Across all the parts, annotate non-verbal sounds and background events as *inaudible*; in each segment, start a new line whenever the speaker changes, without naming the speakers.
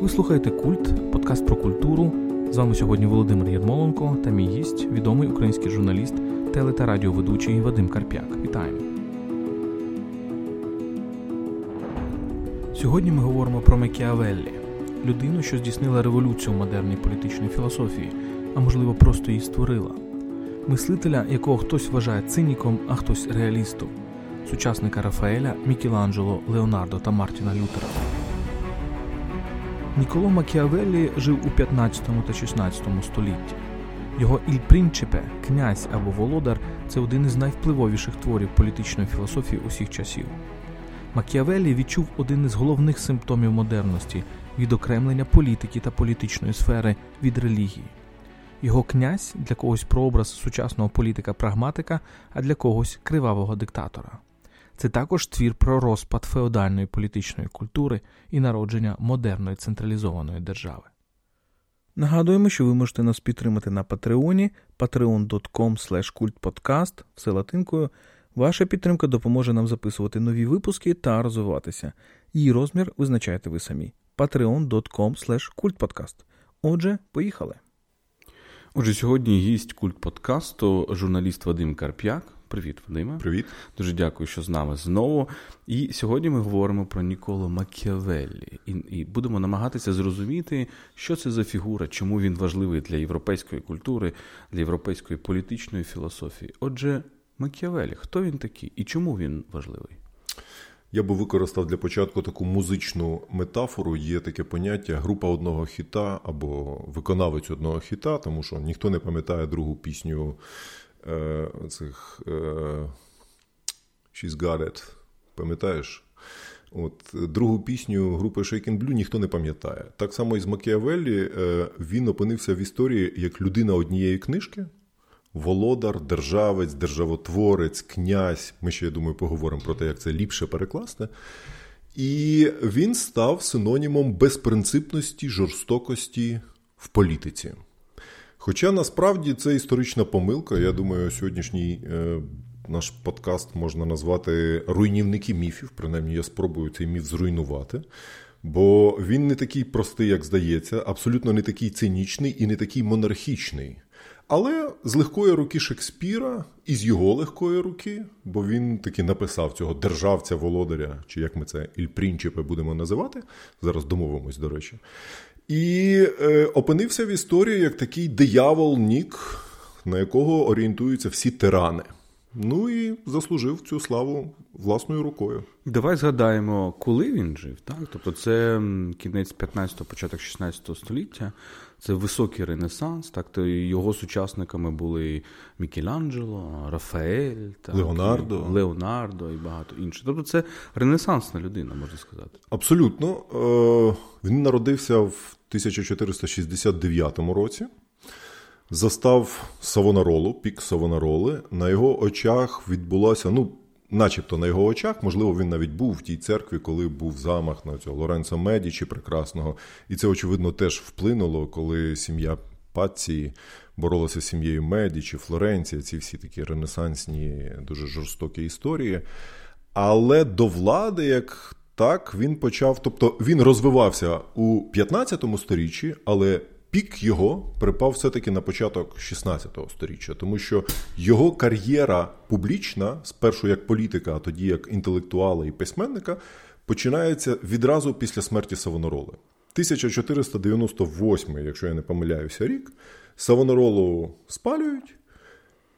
Ви слухаєте Культ, подкаст про культуру. З вами сьогодні Володимир Єрмоленко та мій гість, відомий український журналіст, теле та радіоведучий Вадим Карп'як. Вітаємо! Сьогодні ми говоримо про Макіавеллі, людину, що здійснила революцію в модерній політичній філософії, а можливо просто її створила. Мислителя, якого хтось вважає циніком, а хтось реалістом, сучасника Рафаеля, Мікеланджело, Леонардо та Мартіна Лютера. Ніколо Макіавеллі жив у 15 та 16 столітті. Його «Іль Принчипе, князь або володар це один із найвпливовіших творів політичної філософії усіх часів. Макіавеллі відчув один із головних симптомів модерності відокремлення політики та політичної сфери від релігії. Його князь для когось прообраз сучасного політика-прагматика, а для когось кривавого диктатора. Це також твір про розпад феодальної політичної культури і народження модерної централізованої держави. Нагадуємо, що ви можете нас підтримати на Патреоні patreon.com kultpodcast все латинкою. Ваша підтримка допоможе нам записувати нові випуски та розвиватися. Її розмір визначаєте ви самі. patreon.com kultpodcast. Отже, поїхали.
Отже, сьогодні гість культ подкасту, журналіст Вадим Карп'як. Привіт, Вадиме.
Привіт.
Дуже дякую, що з нами знову. І сьогодні ми говоримо про Ніколо Макіавеллі. І, і будемо намагатися зрозуміти, що це за фігура, чому він важливий для європейської культури, для європейської політичної філософії. Отже, Макіавеллі, хто він такий і чому він важливий?
Я би використав для початку таку музичну метафору. Є таке поняття група одного хіта або виконавець одного хіта, тому що ніхто не пам'ятає другу пісню цих е, She's Got It. Пам'ятаєш? От Другу пісню групи Shaken Blue ніхто не пам'ятає. Так само і з Макіавеллі е, він опинився в історії як людина однієї книжки. Володар, державець, державотворець, князь. Ми ще, я думаю, поговоримо про те, як це ліпше перекласти. І він став синонімом безпринципності, жорстокості в політиці. Хоча насправді це історична помилка. Я думаю, сьогоднішній е, наш подкаст можна назвати руйнівники міфів. Принаймні, я спробую цей міф зруйнувати. Бо він не такий простий, як здається, абсолютно не такий цинічний і не такий монархічний. Але з легкої руки Шекспіра і з його легкої руки, бо він таки написав цього державця володаря, чи як ми це Ільпрінчепе будемо називати. Зараз домовимось, до речі. І е, опинився в історії як такий диявол Нік, на якого орієнтуються всі тирани. Ну і заслужив цю славу власною рукою.
Давай згадаємо, коли він жив. Так? Тобто, це кінець 15-го, початок 16 століття. Це високий ренесанс, так то його сучасниками були Мікеланджело, Рафаель, так,
Леонардо.
І Леонардо і багато інших. Тобто це ренесансна людина, можна сказати.
Абсолютно. Е, він народився в 1469 році. Застав Савонаролу, пік Савонароли. На його очах відбулася, ну, начебто на його очах, можливо, він навіть був в тій церкві, коли був замах на цього Лоренцо Медічі прекрасного. І це, очевидно, теж вплинуло, коли сім'я Паці боролася з сім'єю Медічі, Флоренція, ці всі такі ренесансні, дуже жорстокі історії. Але до влади, як так, він почав, тобто він розвивався у 15 сторіччі, але пік його припав все-таки на початок 16-го сторіччя, тому що його кар'єра публічна, спершу як політика, а тоді як інтелектуала і письменника, починається відразу після смерті Савонароли. 1498, якщо я не помиляюся, рік Савонаролу спалюють.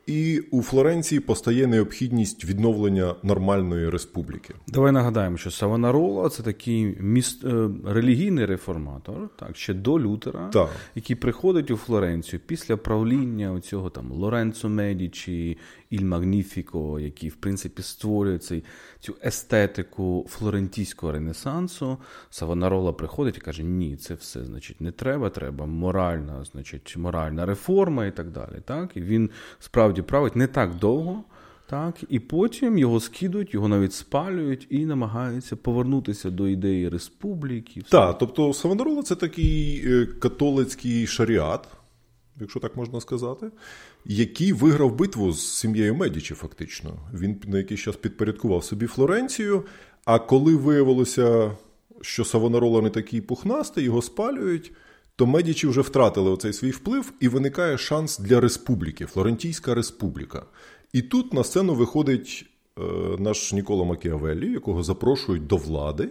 І у Флоренції постає необхідність відновлення нормальної республіки.
Давай нагадаємо, що Савонарола це такий міст е, релігійний реформатор, так ще до Лютера,
так.
який приходить у Флоренцію після правління цього там Лоренцо Медічі, Іль Магніфіко, який в принципі створює цей, цю естетику флорентійського ренесансу. Савонарола приходить і каже: Ні, це все значить не треба, треба моральна, значить, моральна реформа і так далі. Так, і він справді править не так довго. Так, і потім його скидують, його навіть спалюють і намагаються повернутися до ідеї республіки.
Так, тобто Савонарола це такий е, католицький шаріат, якщо так можна сказати, який виграв битву з сім'єю Медічі, фактично. Він на якийсь час підпорядкував собі Флоренцію. А коли виявилося, що Савонарола не такий пухнастий, його спалюють, то Медічі вже втратили оцей свій вплив, і виникає шанс для республіки, Флорентійська республіка. І тут на сцену виходить е, наш Нікола Макіавеллі, якого запрошують до влади,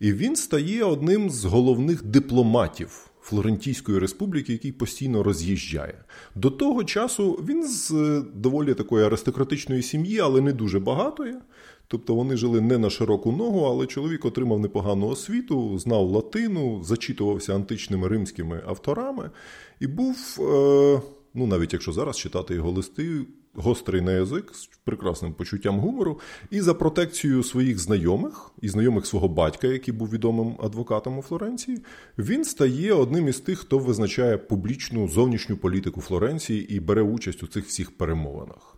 і він стає одним з головних дипломатів. Флорентійської республіки, який постійно роз'їжджає. До того часу він з е, доволі такої аристократичної сім'ї, але не дуже багатої. Тобто вони жили не на широку ногу, але чоловік отримав непогану освіту, знав латину, зачитувався античними римськими авторами і був, е, ну навіть якщо зараз читати його листи, гострий на язик з прекрасним почуттям гумору, і за протекцією своїх знайомих і знайомих свого батька, який був відомим адвокатом у Флоренції, він стає одним із тих, хто визначає публічну зовнішню політику Флоренції і бере участь у цих всіх перемовинах.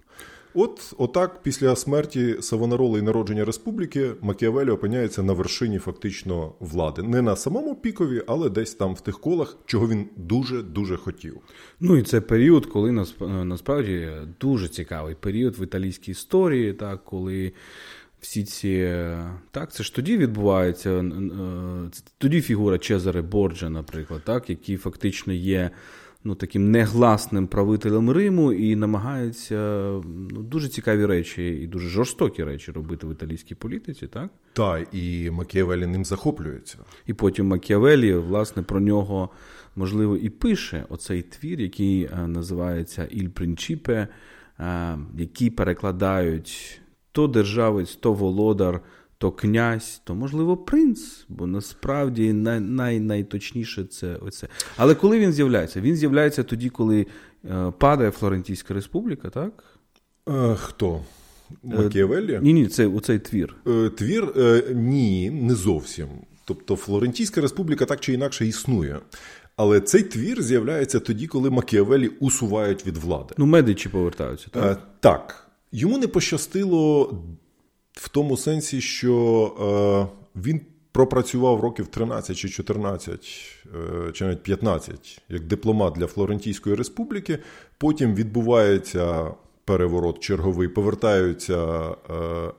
От отак, після смерті Савонарола і народження республіки, Макіавелі опиняється на вершині фактично влади. Не на самому пікові, але десь там в тих колах, чого він дуже дуже хотів.
Ну і це період, коли насправді дуже цікавий період в італійській історії, так коли. Всі ці так, це ж тоді відбувається. Е, тоді фігура Чезаре Борджа, наприклад, так, який фактично є ну, таким негласним правителем Риму і намагається ну, дуже цікаві речі і дуже жорстокі речі робити в італійській політиці, так?
Так, і Макіавелі ним захоплюється.
І потім Макіавелі, власне, про нього, можливо, і пише оцей твір, який е, називається Іль Принчіпе, який перекладають то державець, то володар то князь, то, можливо, принц, бо насправді най, най, найточніше це оце. Але коли він з'являється? Він з'являється тоді, коли е, падає Флорентійська республіка, так?
Е, хто? Макіавеллі? Е,
ні, ні, це оцей твір.
Е, твір е, ні, не зовсім. Тобто Флорентійська республіка так чи інакше існує. Але цей твір з'являється тоді, коли Макіавелі усувають від влади.
Ну, медичі повертаються, так?
Е, так. Йому не пощастило в тому сенсі, що е, він пропрацював років 13 чи 14, е, чи навіть 15 як дипломат для Флорентійської республіки. Потім відбувається переворот черговий, повертаються е,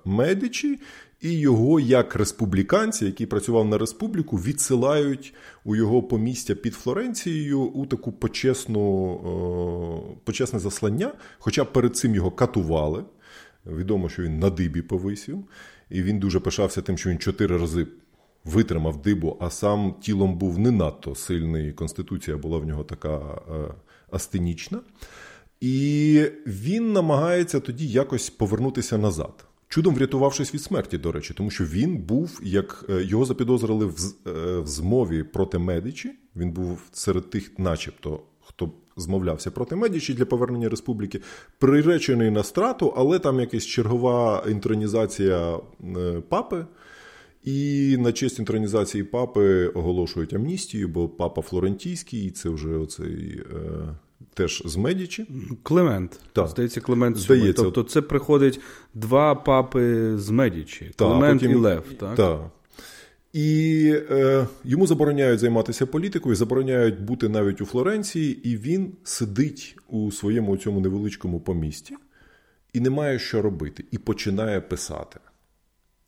медичі. І його, як республіканці, який працював на республіку, відсилають у його помістя під Флоренцією у таку почесну, почесне заслання. Хоча перед цим його катували. Відомо, що він на дибі повисів, і він дуже пишався тим, що він чотири рази витримав дибу, а сам тілом був не надто сильний. Конституція була в нього така е, астенічна. І він намагається тоді якось повернутися назад. Чудом врятувавшись від смерті, до речі, тому що він був, як е, його запідозрили в е, змові проти Медичі. Він був серед тих, начебто, хто змовлявся проти Медічі для повернення республіки, приречений на страту, але там якась чергова інтронізація е, папи. І на честь інтронізації папи оголошують амністію, бо папа Флорентійський, і це вже оцей е, теж з Медічі.
Клемент. Так. Здається, Клемент Здається. Тобто це приходить два папи з Медічі. Клемент потім... і Лев. Так.
так. І е, йому забороняють займатися політикою, забороняють бути навіть у Флоренції, і він сидить у своєму цьому невеличкому помісті і не має що робити, і починає писати.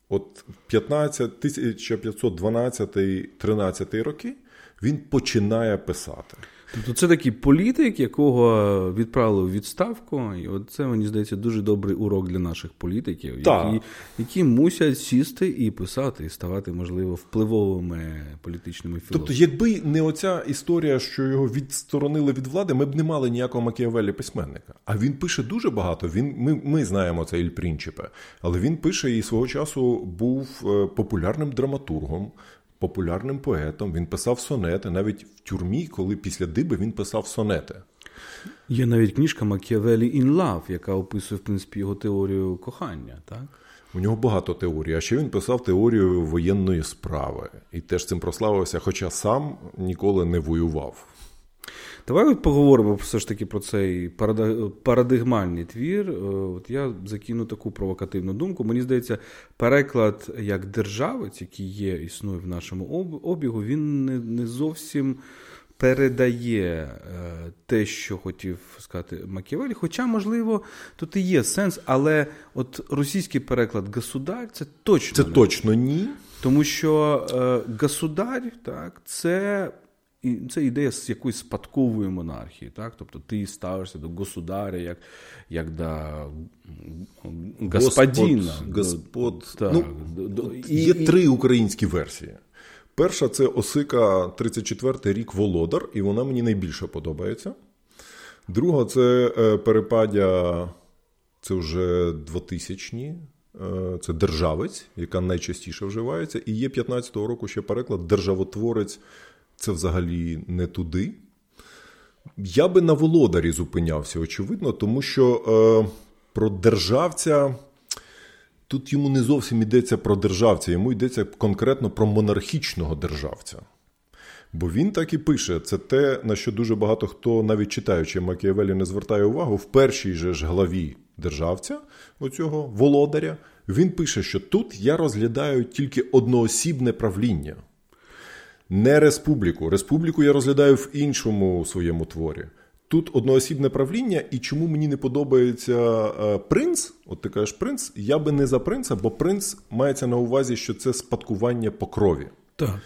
От 1512-13 роки він починає писати.
Тобто це такий політик, якого відправили у відставку, і от це мені здається дуже добрий урок для наших політиків, які які мусять сісти і писати, і ставати, можливо, впливовими політичними філософами.
Тобто, якби не оця історія, що його відсторонили від влади, ми б не мали ніякого Макіавелі письменника. А він пише дуже багато. Він ми, ми знаємо це Іль Прінчіпе, але він пише і свого часу був е, популярним драматургом популярним поетом. Він писав сонети навіть в тюрмі, коли після диби він писав сонети.
Є навіть книжка Макіавелі in Love, яка описує в принципі його теорію кохання. так?
У нього багато теорій, а ще він писав теорію воєнної справи і теж цим прославився, хоча сам ніколи не воював.
Давай от поговоримо все ж таки про цей парадигмальний твір. Е, от Я закину таку провокативну думку. Мені здається, переклад як державець, який є, існує в нашому обігу, він не, не зовсім. Передає е, те, що хотів сказати Макіавелі, Хоча, можливо, тут і є сенс, але от російський переклад государ це точно
це не. точно ні.
Тому що е, государь, так, це і це ідея з якоїсь спадкової монархії, так? Тобто ти ставишся до государя як як до господина.
Господ, Господ. Так, ну, до, Є і, три українські версії. Перша це Осика 34 рік Володар, і вона мені найбільше подобається. Друга це е, перепадя, це вже 2000-ні, е, це державець, яка найчастіше вживається. І є 15-го року ще переклад Державотворець це взагалі не туди. Я би на володарі зупинявся, очевидно, тому що е, про державця. Тут йому не зовсім йдеться про державця, йому йдеться конкретно про монархічного державця. Бо він так і пише: це те, на що дуже багато хто, навіть читаючи Макіавелі, не звертає увагу в першій же ж главі державця, оцього володаря, він пише, що тут я розглядаю тільки одноосібне правління не республіку. Республіку я розглядаю в іншому своєму творі. Тут одноосібне правління, і чому мені не подобається е, принц? От ти кажеш принц, я би не за принца, бо принц мається на увазі, що це спадкування по крові.
Так.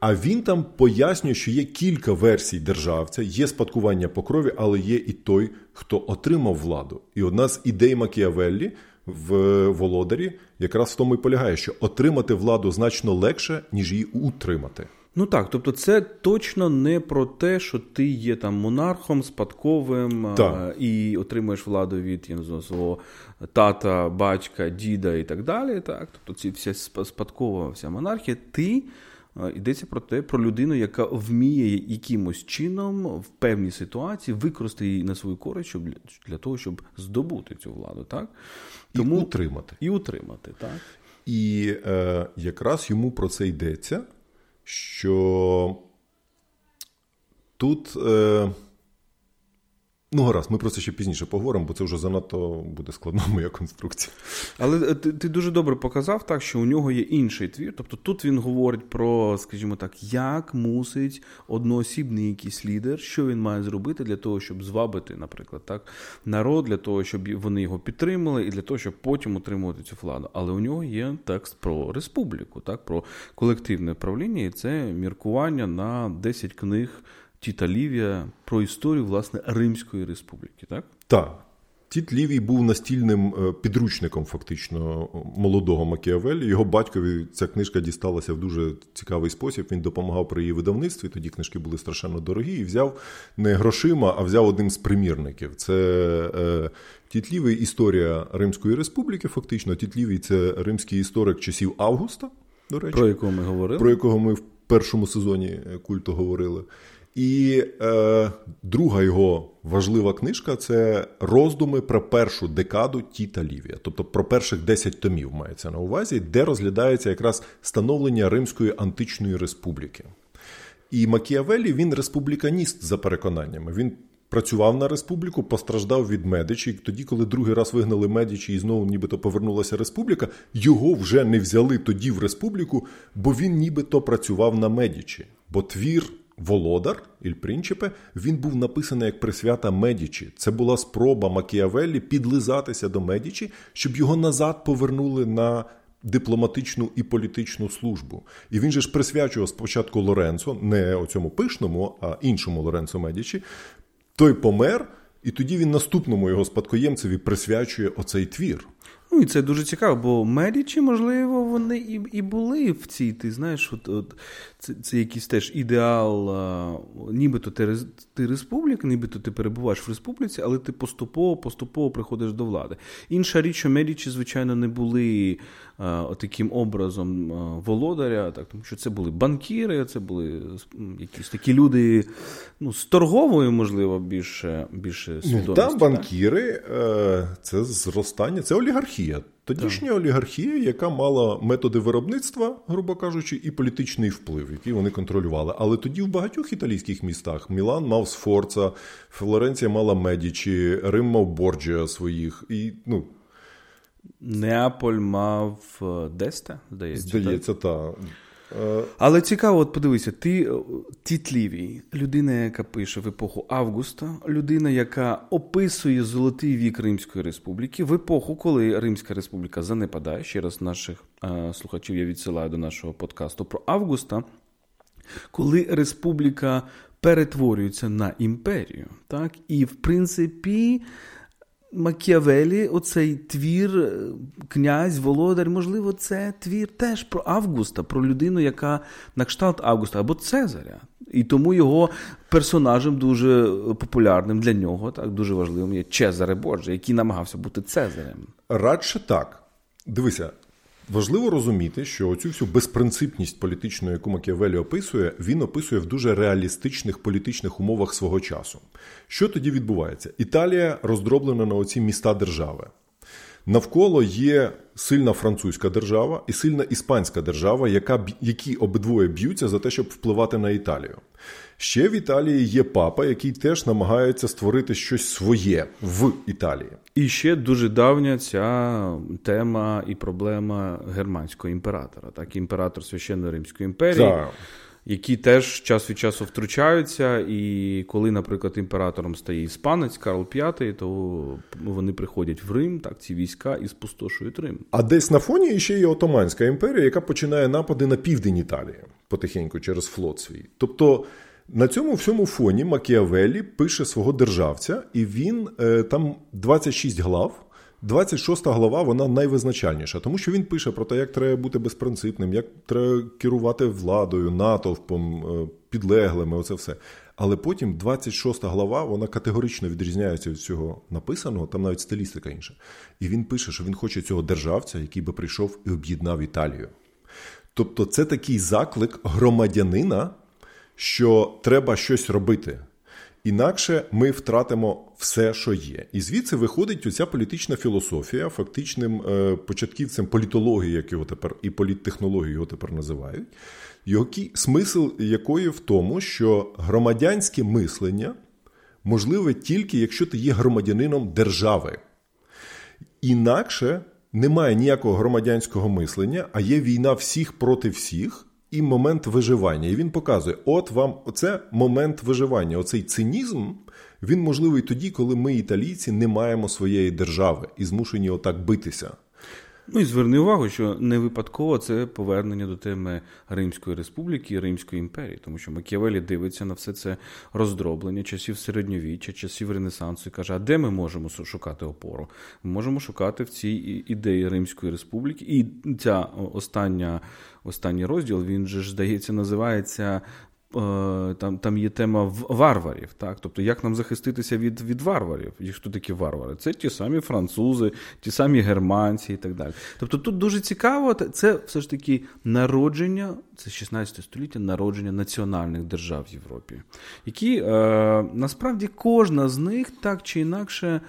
А він там пояснює, що є кілька версій державця, є спадкування по крові, але є і той, хто отримав владу. І одна з ідей Макіавеллі в володарі якраз в тому і полягає, що отримати владу значно легше, ніж її утримати.
Ну так, тобто це точно не про те, що ти є там монархом, спадковим а, і отримуєш владу від я не знаю, свого тата, батька, діда і так далі. Так, Тобто ці вся спадкова вся монархія, ти йдеться про те, про людину, яка вміє якимось чином в певній ситуації використати її на свою користь щоб, для того, щоб здобути цю владу. так?
Тому, І утримати.
І утримати, так.
І е, якраз йому про це йдеться що тут. Е, Ну, гаразд, ми про це ще пізніше поговоримо, бо це вже занадто буде складна моя конструкція.
Але е, ти ти дуже добре показав так, що у нього є інший твір. Тобто тут він говорить про, скажімо так, як мусить одноосібний якийсь лідер, що він має зробити для того, щоб звабити, наприклад, так, народ, для того, щоб вони його підтримали, і для того, щоб потім утримувати цю владу. Але у нього є текст про республіку, так, про колективне правління, і це міркування на 10 книг. Тіта Лівія про історію власне Римської республіки, так?
Так. Тіт Лівій був настільним е, підручником, фактично, молодого Макіавелі. Його батькові ця книжка дісталася в дуже цікавий спосіб. Він допомагав при її видавництві. Тоді книжки були страшенно дорогі, і взяв не грошима, а взяв одним з примірників. Це е, Тіт Лівій історія Римської республіки. Фактично, Тіт Лівій – це римський історик часів Августа. До речі,
про якого ми говорили,
про якого ми в першому сезоні культу говорили. І е, друга його важлива книжка це роздуми про першу декаду Тіта Лівія, тобто про перших 10 томів мається на увазі, де розглядається якраз становлення Римської античної республіки. І Макіавелі він республіканіст за переконаннями. Він працював на республіку, постраждав від Медичі. Тоді, коли другий раз вигнали Медичі і знову нібито повернулася республіка, його вже не взяли тоді в республіку, бо він нібито працював на Медічі. Бо твір Володар Іль Принчипе, він був написаний як присвята Медічі. Це була спроба Макіавеллі підлизатися до Медічі, щоб його назад повернули на дипломатичну і політичну службу. І він же ж присвячував спочатку Лоренцо, не оцьому пишному, а іншому Лоренцо Медічі. Той помер, і тоді він наступному його спадкоємцеві присвячує оцей твір.
Ну і це дуже цікаво, бо Медічі, можливо, вони і і були в цій, ти знаєш, от, от це це якийсь теж ідеал, а, нібито ти, ти республіка, нібито ти перебуваєш в республіці, але ти поступово поступово приходиш до влади. Інша річ, що Медічі, звичайно, не були а, таким образом а, володаря, так, тому що це були банкіри, це були якісь такі люди ну, з торговою, можливо, більше більше ну, свідомості.
Там банкіри, е, це зростання, це олігархія. Тодішня так. олігархія, яка мала методи виробництва, грубо кажучи, і політичний вплив, який вони контролювали. Але тоді в багатьох італійських містах Мілан мав Сфорца, Флоренція мала Медічі, Рим мав Борджіа своїх. і, ну...
Неаполь мав е, д'Есте, здається.
Здається, так.
Е, Але цікаво, от подивися, ти е, Тіт Лівій, людина, яка пише в епоху Августа, людина, яка описує золотий вік Римської республіки в епоху, коли Римська республіка занепадає. Ще раз наших е, слухачів я відсилаю до нашого подкасту про Августа, коли республіка перетворюється на імперію. Так? І в принципі. Макіавелі, оцей твір, е, князь, володар, можливо, це твір теж про Августа, про людину, яка на кшталт Августа або Цезаря. І тому його персонажем дуже популярним для нього, так дуже важливим є Чезаре Боже, який намагався бути Цезарем.
Радше так. Дивися, Важливо розуміти, що оцю всю безпринципність політичну, яку Макіавелі описує, він описує в дуже реалістичних політичних умовах свого часу. Що тоді відбувається? Італія роздроблена на оці міста держави. Навколо є сильна французька держава і сильна іспанська держава, яка, які обидвоє б'ються за те, щоб впливати на Італію. Ще в Італії є папа, який теж намагається створити щось своє в Італії.
І ще дуже давня ця тема і проблема германського імператора, так імператор священної Римської імперії. Так які теж час від часу втручаються. І коли, наприклад, імператором стає іспанець Карл V, то вони приходять в Рим, так ці війська і спустошують Рим.
А десь на фоні ще є Отоманська імперія, яка починає напади на південь Італії потихеньку через флот свій. Тобто. На цьому всьому фоні Макіавеллі пише свого державця, і він е, там 26 глав. 26 глава вона найвизначальніша, тому що він пише про те, як треба бути безпринципним, як треба керувати владою, натовпом, е, підлеглими, оце все. Але потім 26 глава вона категорично відрізняється від цього написаного, там навіть стилістика інша. І він пише, що він хоче цього державця, який би прийшов і об'єднав Італію. Тобто, це такий заклик громадянина, що треба щось робити. Інакше ми втратимо все, що є. І звідси виходить оця політична філософія, фактичним е, початківцем політології, як його тепер і політтехнології його тепер називають, який, смисл якої в тому, що громадянське мислення можливе тільки якщо ти є громадянином держави. Інакше немає ніякого громадянського мислення, а є війна всіх проти всіх і момент виживання. І він показує: от вам оце момент виживання. Оцей цинізм він можливий тоді, коли ми, італійці, не маємо своєї держави і змушені отак битися.
Ну і зверни увагу, що не випадково це повернення до теми Римської республіки Римської імперії, тому що Макіавелі дивиться на все це роздроблення часів середньовіччя, часів Ренесансу і каже: а де ми можемо шукати опору? Ми можемо шукати в цій ідеї Римської республіки, і ця остання останній розділ він же ж здається називається там там є тема варварів, так? Тобто, як нам захиститися від від варварів? І хто такі варвари? Це ті самі французи, ті самі германці і так далі. Тобто тут дуже цікаво, це все ж таки народження, це 16 століття, народження національних держав в Європі, які е, насправді кожна з них так чи інакше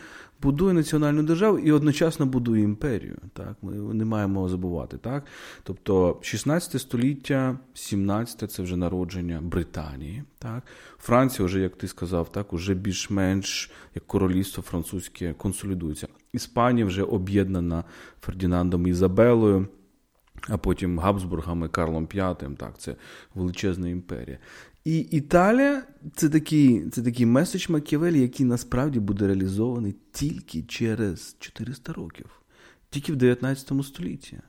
будує національну державу і одночасно будує імперію. Так, Ми не маємо забувати. Так? Тобто 16 століття, 17 це вже народження Британії. Так? Франція, вже, як ти сказав, так, уже більш-менш як королівство французьке консолідується. Іспанія вже об'єднана Фердінандом і Ізабелою. А потім Габсбургами, Карлом V, так, це величезна імперія. І Італія це такий це такий меседж Макіавелі, який насправді буде реалізований тільки через 400 років, тільки в 19 столітті,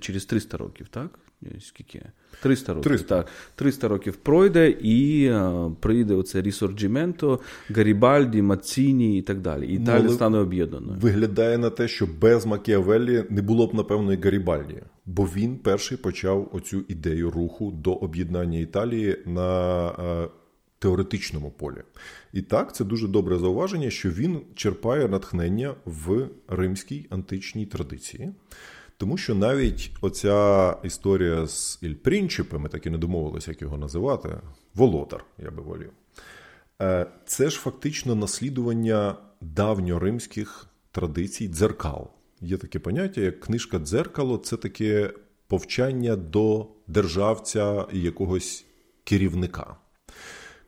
через 300 років, так? Скільки? 300 років. 300. Так, 300 років пройде і прийде оце Рісорджіменто, Гарібальді, Мацціні і так далі. Італія ну, стане об'єднаною.
Виглядає на те, що без Макіавеллі не було б, напевно, і Гарібальді. Бо він перший почав оцю ідею руху до об'єднання Італії на теоретичному полі. І так, це дуже добре зауваження, що він черпає натхнення в римській античній традиції. Тому що навіть оця історія з Іль Принчипе, ми так і не домовилися, як його називати, володар, я би волів. Е, це ж фактично наслідування давньоримських традицій дзеркал. Є таке поняття, як книжка дзеркало це таке повчання до державця і якогось керівника.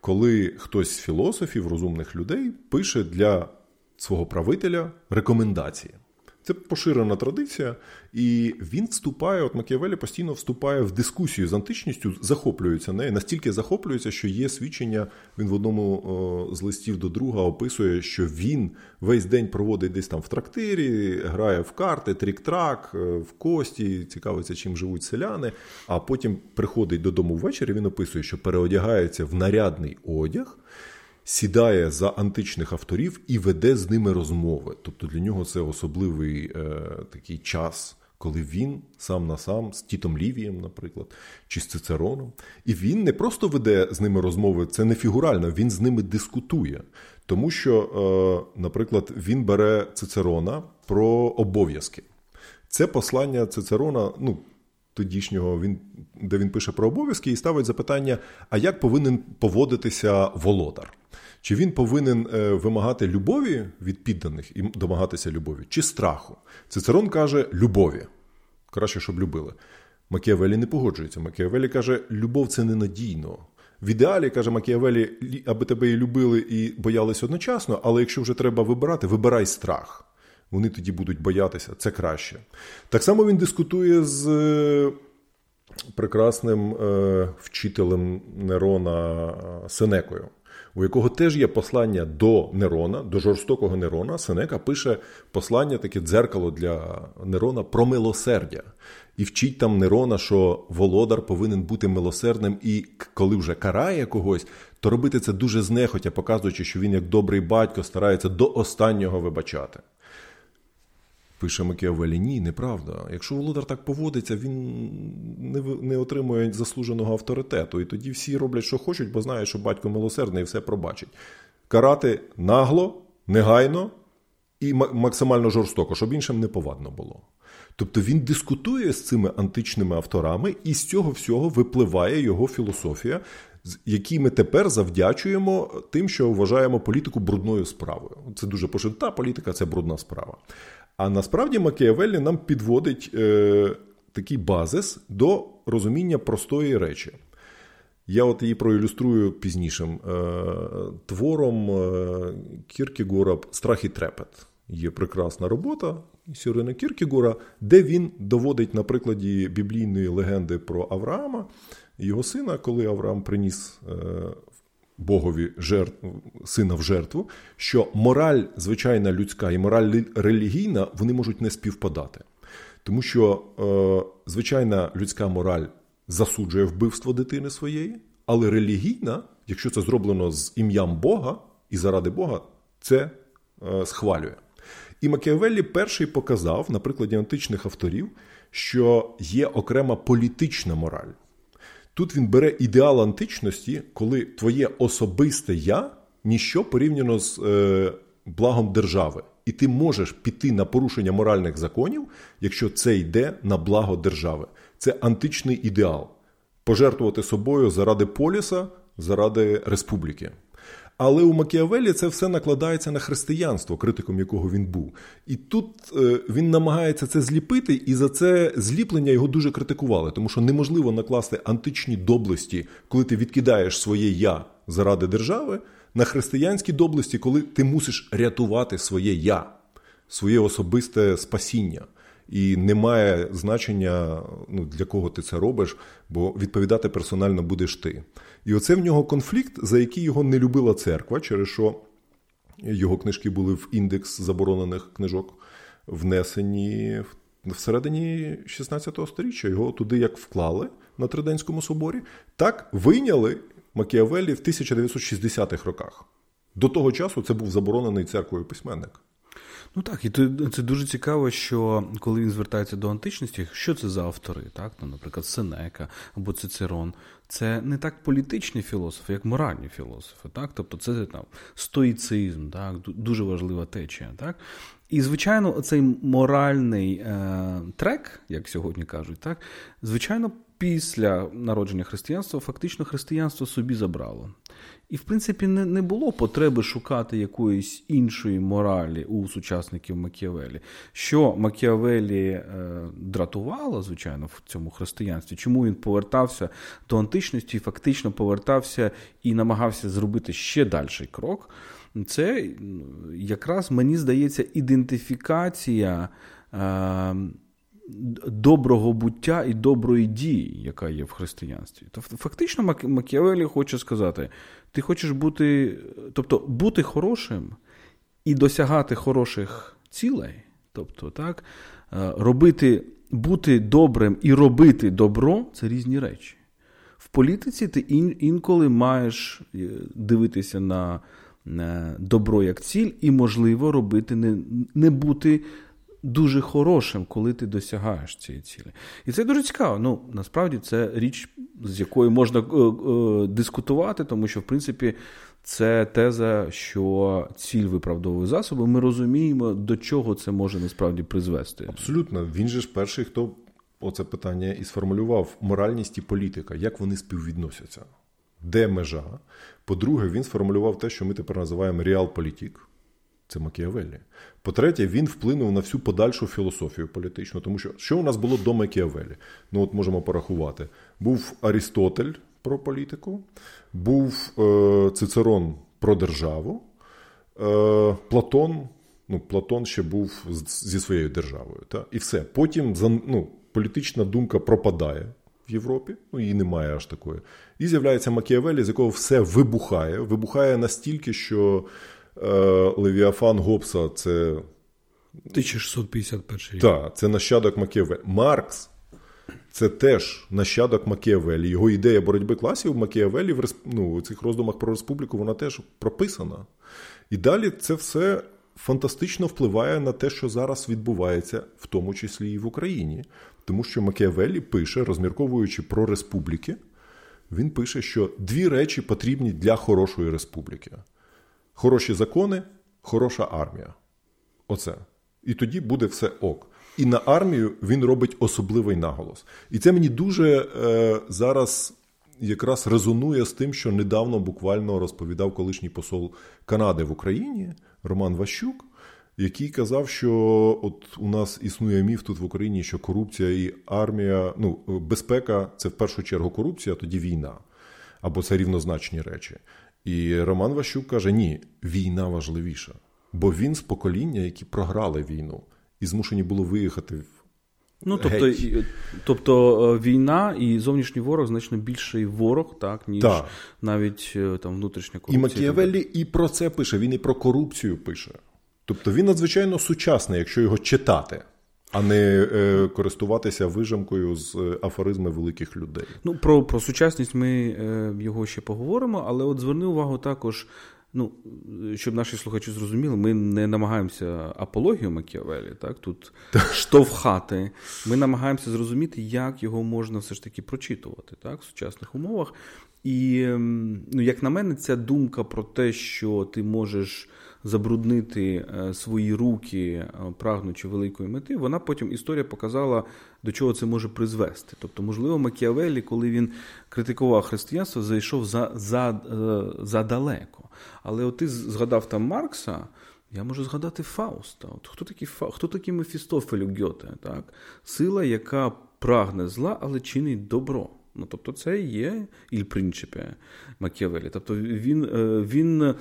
Коли хтось з філософів, розумних людей, пише для свого правителя рекомендації. Це поширена традиція, і він вступає, от Макіавелі постійно вступає в дискусію з античністю, захоплюється нею, настільки захоплюється, що є свідчення. Він в одному з листів до друга описує, що він весь день проводить десь там в трактирі, грає в карти, трік-трак, е, в кості, цікавиться, чим живуть селяни. А потім приходить додому ввечері. Він описує, що переодягається в нарядний одяг сідає за античних авторів і веде з ними розмови. Тобто для нього це особливий е, такий час, коли він сам на сам з Тітом Лівієм, наприклад, чи з Цицероном. І він не просто веде з ними розмови, це не фігурально, він з ними дискутує. Тому що, е, наприклад, він бере Цицерона про обов'язки. Це послання Цицерона, ну. Тодішнього він, де він пише про обов'язки і ставить запитання: а як повинен поводитися володар? Чи він повинен е, вимагати любові від підданих і домагатися любові, чи страху? Цицерон каже любові. Краще, щоб любили. Макіавелі не погоджується. Макіавелі каже, любов це ненадійно. В ідеалі, каже Макіавелі, аби тебе і любили і боялись одночасно, але якщо вже треба вибирати, вибирай страх. Вони тоді будуть боятися, це краще. Так само він дискутує з е, прекрасним е, вчителем Нерона Сенекою у якого теж є послання до Нерона, до жорстокого Нерона. Сенека пише послання, таке дзеркало для Нерона про милосердя. І вчить там Нерона, що володар повинен бути милосердним, і коли вже карає когось, то робити це дуже знехотя, показуючи, що він, як добрий батько, старається до останнього вибачати. Пише Макіавелі, ні, неправда. Якщо володар так поводиться, він не не отримує заслуженого авторитету. І тоді всі роблять, що хочуть, бо знають, що батько милосердний і все пробачить. Карати нагло, негайно і максимально жорстоко, щоб іншим не повадно було. Тобто він дискутує з цими античними авторами, і з цього всього випливає його філософія, якій ми тепер завдячуємо тим, що вважаємо політику брудною справою. Це дуже поширена. Політика це брудна справа. А насправді Макіавеллі нам підводить е, такий базис до розуміння простої речі. Я от її проілюструю пізнішим е, твором е, Кіркігора Страх і трепет. Є прекрасна робота Сюрина Кіркігора, де він доводить на прикладі біблійної легенди про Авраама, його сина, коли Авраам приніс е, Богові жертв, сина в жертву, що мораль звичайна людська і мораль релігійна вони можуть не співпадати. Тому що е, звичайна людська мораль засуджує вбивство дитини своєї, але релігійна, якщо це зроблено з ім'ям Бога і заради Бога, це е, схвалює. І Макіавеллі перший показав на прикладі античних авторів, що є окрема політична мораль. Тут він бере ідеал античності, коли твоє особисте я ніщо порівняно з е, благом держави. І ти можеш піти на порушення моральних законів, якщо це йде на благо держави. Це античний ідеал. Пожертвувати собою заради поліса, заради республіки. Але у Макіавелі це все накладається на християнство, критиком якого він був. І тут е, він намагається це зліпити, і за це зліплення його дуже критикували, тому що неможливо накласти античні доблесті, коли ти відкидаєш своє я заради держави, на християнські доблесті, коли ти мусиш рятувати своє я, своє особисте спасіння. І немає значення, ну, для кого ти це робиш, бо відповідати персонально будеш ти. І оце в нього конфлікт, за який його не любила церква, через що його книжки були в індекс заборонених книжок, внесені всередині 16 століття. Його туди як вклали на Триденському соборі, так вийняли Макіавеллі в 1960-х роках. До того часу це був заборонений церквою письменник.
Ну так, і це дуже цікаво, що коли він звертається до античності, що це за автори, так? Ну, наприклад, Сенека або Цицерон. Це не так політичні філософи, як моральні філософи. Так? Тобто це там стоїцизм, так? дуже важлива течія. Так? І, звичайно, цей моральний е, трек, як сьогодні кажуть, так, звичайно, після народження християнства фактично християнство собі забрало. І, в принципі, не не було потреби шукати якоїсь іншої моралі у сучасників Макіавелі. Що Макіавелі е, дратувало, звичайно, в цьому християнстві, чому він повертався до античності і фактично повертався і намагався зробити ще дальший крок. Це якраз мені здається ідентифікація доброго буття і доброї дії, яка є в християнстві. То фактично Макіавелі хоче сказати: ти хочеш бути, тобто бути хорошим і досягати хороших цілей, тобто так, е, робити, бути добрим і робити добро це різні речі. В політиці ти інколи маєш е, дивитися на добро як ціль, і, можливо, робити не, не бути дуже хорошим, коли ти досягаєш цієї цілі. І це дуже цікаво. Ну, насправді це річ, з якою можна е, е, дискутувати, тому що, в принципі, це теза, що ціль виправдовує засоби. Ми розуміємо, до чого це може насправді призвести.
Абсолютно. Він же ж перший, хто оце питання і сформулював моральність і політика, як вони співвідносяться. Де межа? По-друге, він сформулював те, що ми тепер називаємо реал-політік. Це Макіавеллі. По-третє, він вплинув на всю подальшу філософію політичну, тому що що у нас було до Макіавеллі? Ну, от можемо порахувати. Був Арістотель про політику, був е, Цицерон про державу, е, Платон. Ну, Платон ще був зі своєю державою. Та? І все. Потім ну, політична думка пропадає в Європі, ну її немає аж такої. І з'являється Макіавелі, з якого все вибухає. Вибухає настільки, що. Е, Левіафан Гобса це.
1651 рік.
Так, це нащадок Макіавелі. Маркс це теж нащадок Макіавелі. Його ідея боротьби класів Макіавелі в ну, у цих роздумах про республіку вона теж прописана. І далі це все фантастично впливає на те, що зараз відбувається, в тому числі і в Україні. Тому що Макіавелі пише, розмірковуючи про республіки, він пише, що дві речі потрібні для хорошої республіки хороші закони, хороша армія. Оце. І тоді буде все ок. І на армію він робить особливий наголос. І це мені дуже е, зараз якраз резонує з тим, що недавно буквально розповідав колишній посол Канади в Україні Роман Ващук, який казав, що от у нас існує міф тут в Україні, що корупція і армія, ну безпека це в першу чергу корупція, а тоді війна. Або це рівнозначні речі. І Роман Ващук каже: ні, війна важливіша, бо він з покоління, які програли війну, і змушені було виїхати в.
Ну, тобто тобто е, війна і зовнішній ворог значно більший ворог, так, ніж так. навіть е, там внутрішня корупція.
І Макіавеллі і про це пише, він і про корупцію пише. Тобто він надзвичайно сучасний, якщо його читати а не е, користуватися вижимкою з е, афоризми великих людей.
Ну про про сучасність ми е, його ще поговоримо, але от зверни увагу також. Ну, щоб наші слухачі зрозуміли, ми не намагаємося апологію Макіавелі, так тут штовхати. Ми намагаємося зрозуміти, як його можна все ж таки прочитувати так, в сучасних умовах. І, ну, як на мене, ця думка про те, що ти можеш забруднити е, свої руки, е, прагнучи великої мети, вона потім історія показала, до чого це може призвести. Тобто, можливо, Макіавелі, коли він критикував християнство, зайшов за, за, е, задалеко. Але от ти згадав там Маркса. Я можу згадати Фауста. От Хто такий хто такий Мефістофелю Гьоте? Так? Сила, яка прагне зла, але чинить добро. Ну, Тобто, це є іль принципе Макіавелі. Тобто він він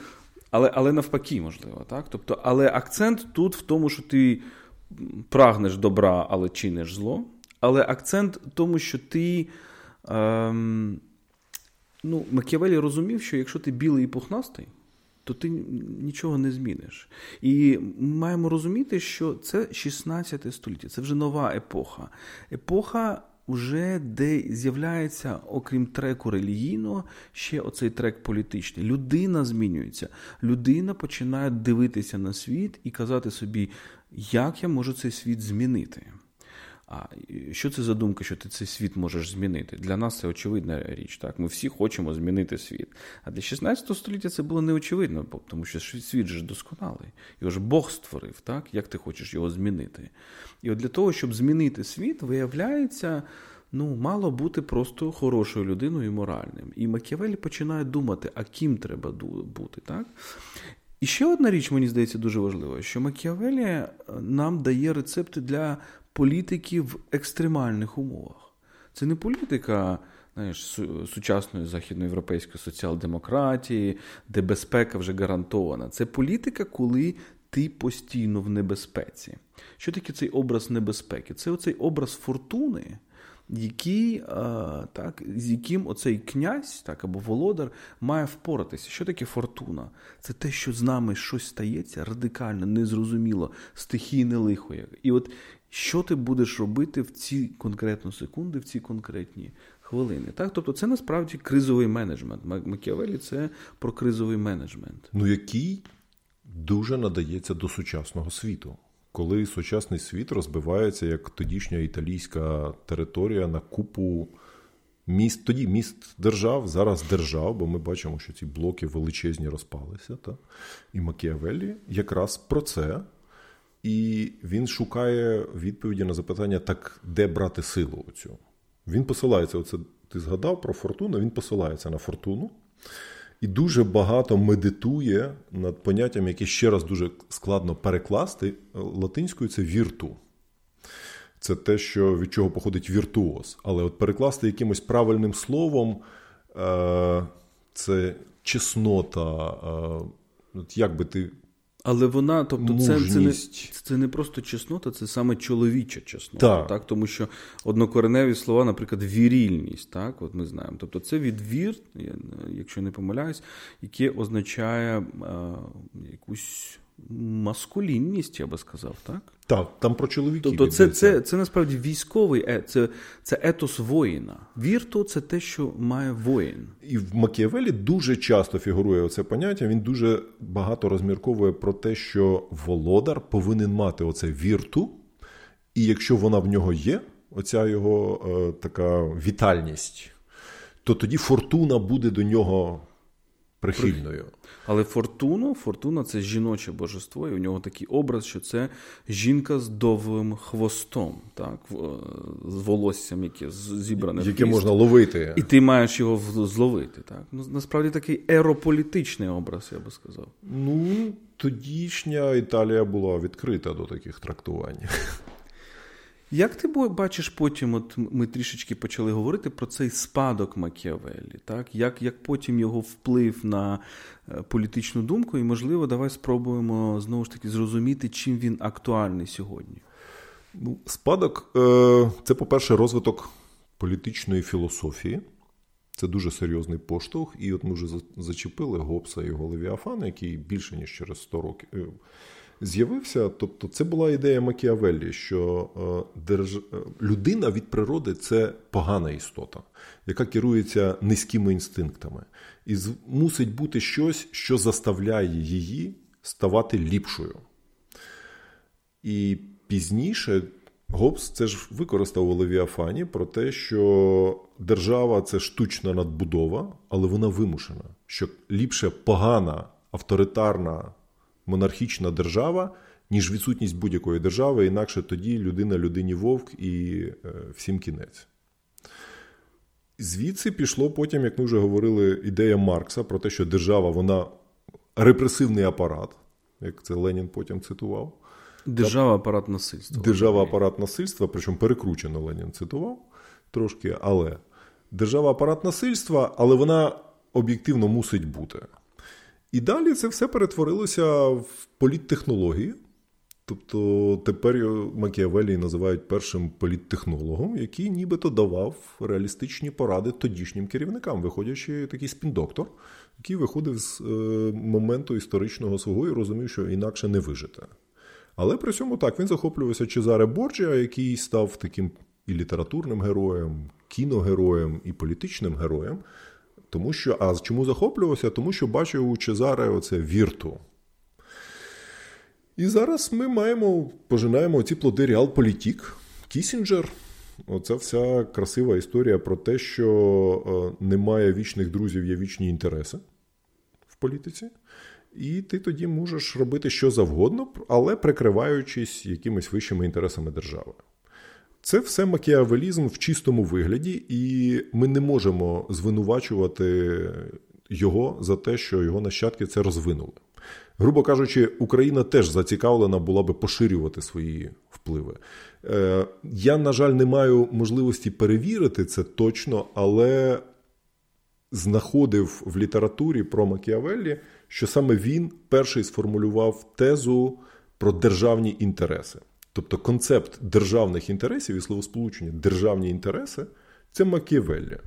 але але навпаки, можливо, так? Тобто, але акцент тут в тому, що ти прагнеш добра, але чиниш зло. Але акцент в тому, що ти. Ем, ну, Макіавелі розумів, що якщо ти білий і пухнастий, то ти нічого не зміниш. І ми маємо розуміти, що це 16 століття, це вже нова епоха. Епоха вже де з'являється, окрім треку релігійного, ще оцей трек політичний. Людина змінюється. Людина починає дивитися на світ і казати собі, як я можу цей світ змінити. А що це за думка, що ти цей світ можеш змінити? Для нас це очевидна річ. Так, ми всі хочемо змінити світ. А для 16 століття це було неочевидно, тому що світ же досконалий. Його ж Бог створив, так? Як ти хочеш його змінити? І от для того, щоб змінити світ, виявляється. Ну, мало бути просто хорошою людиною і моральним. І Макіавелі починає думати, а ким треба бути. так? І ще одна річ, мені здається, дуже важлива, що Макіавелі е, нам дає рецепти для політики в екстремальних умовах. Це не політика знаєш, сучасної західноєвропейської соціал-демократії, де безпека вже гарантована. Це політика, коли ти постійно в небезпеці. Що таке цей образ небезпеки? Це оцей образ фортуни, який, так, з яким оцей князь так, або володар має впоратися. Що таке фортуна? Це те, що з нами щось стається радикально, незрозуміло, стихійне лихо. І от що ти будеш робити в ці конкретні секунди, в ці конкретні хвилини. Так? Тобто це насправді кризовий менеджмент. Макіавелі це про кризовий менеджмент.
Ну який дуже надається до сучасного світу. Коли сучасний світ розбивається як тодішня італійська територія на купу міст, тоді міст держав, зараз держав, бо ми бачимо, що ці блоки величезні розпалися. Та? І Макіавеллі якраз про це. І він шукає відповіді на запитання, так де брати силу оцю. Він посилається, оце ти згадав про фортуну, він посилається на фортуну і дуже багато медитує над поняттям, яке ще раз дуже складно перекласти. Латинською це вірту. Це те, що від чого походить віртуоз. Але от перекласти якимось правильним словом е, це чеснота. Е, як би ти
але вона, тобто, це це, не це не просто чеснота, це саме чоловіча чеснота. Так. так? Тому що однокореневі слова, наприклад, вірільність, так, от ми знаємо. Тобто це відвір, якщо не помиляюсь, яке означає е, якусь маскулінність, я би сказав, так?
Так, там про чоловіків.
Тобто, це це, це насправді військовий е, це це етос воїна. Вірту це те, що має воїн.
І в Макіавелі дуже часто фігурує це поняття. Він дуже багато розмірковує про те, що володар повинен мати оце вірту, і якщо вона в нього є, оця його е, така вітальність, то тоді фортуна буде до нього прихильною.
Але Фортуну, Фортуна це жіноче божество, і у нього такий образ, що це жінка з довгим хвостом, так, з волоссям, яке зібране.
Яке в можна ловити.
І ти маєш його зловити. Так? Ну, Насправді такий ерополітичний образ, я би сказав.
Ну, тодішня Італія була відкрита до таких трактувань.
Як ти бачиш потім, от ми трішечки почали говорити про цей спадок Макіавеллі, так? Як як потім його вплив на е, політичну думку, і, можливо, давай спробуємо знову ж таки зрозуміти, чим він актуальний сьогодні?
Ну, Спадок е, це, по-перше, розвиток політичної філософії. Це дуже серйозний поштовх. І от ми вже зачепили Гобса і його Левіафана, який більше ніж через 100 років е, з'явився. Тобто, це була ідея Макіавеллі, що е, держ... Е, людина від природи це погана істота, яка керується низькими інстинктами, і мусить бути щось, що заставляє її ставати ліпшою. І пізніше. Гобс це ж використав у Левіафані про те, що держава це штучна надбудова, але вона вимушена. Що ліпше погана авторитарна монархічна держава, ніж відсутність будь-якої держави, інакше тоді людина людині вовк і е, всім кінець. Звідси пішло потім, як ми вже говорили, ідея Маркса про те, що держава вона репресивний апарат, як це Ленін потім цитував.
Держава апарат насильства.
Держава апарат насильства, причому перекручено Ленін цитував трошки, але держава апарат насильства, але вона об'єктивно мусить бути. І далі це все перетворилося в політтехнології. Тобто тепер Макіавелі називають першим політтехнологом, який нібито давав реалістичні поради тодішнім керівникам, виходячи такий спіндоктор, який виходив з е, моменту історичного свого і розумів, що інакше не вижити. Але при цьому так він захоплювався Чезаре Борджіа, який став таким і літературним героєм, кіногероєм, і політичним героєм. Тому що, А чому захоплювався? Тому що бачив у Чезаре оце вірту. І зараз ми маємо, пожинаємо ці плоди Реалполітік, Кісінджер. Оця вся красива історія про те, що е, немає вічних друзів, є вічні інтереси в політиці. І ти тоді можеш робити що завгодно, але прикриваючись якимись вищими інтересами держави. Це все макіавелізм в чистому вигляді, і ми не можемо звинувачувати його за те, що його нащадки це розвинули. Грубо кажучи, Україна теж зацікавлена була би поширювати свої впливи. Е, я, на жаль, не маю можливості перевірити це точно, але знаходив в літературі про Макіавеллі, що саме він перший сформулював тезу про державні інтереси. Тобто концепт державних інтересів і словосполучення державні інтереси це Макіавеллі.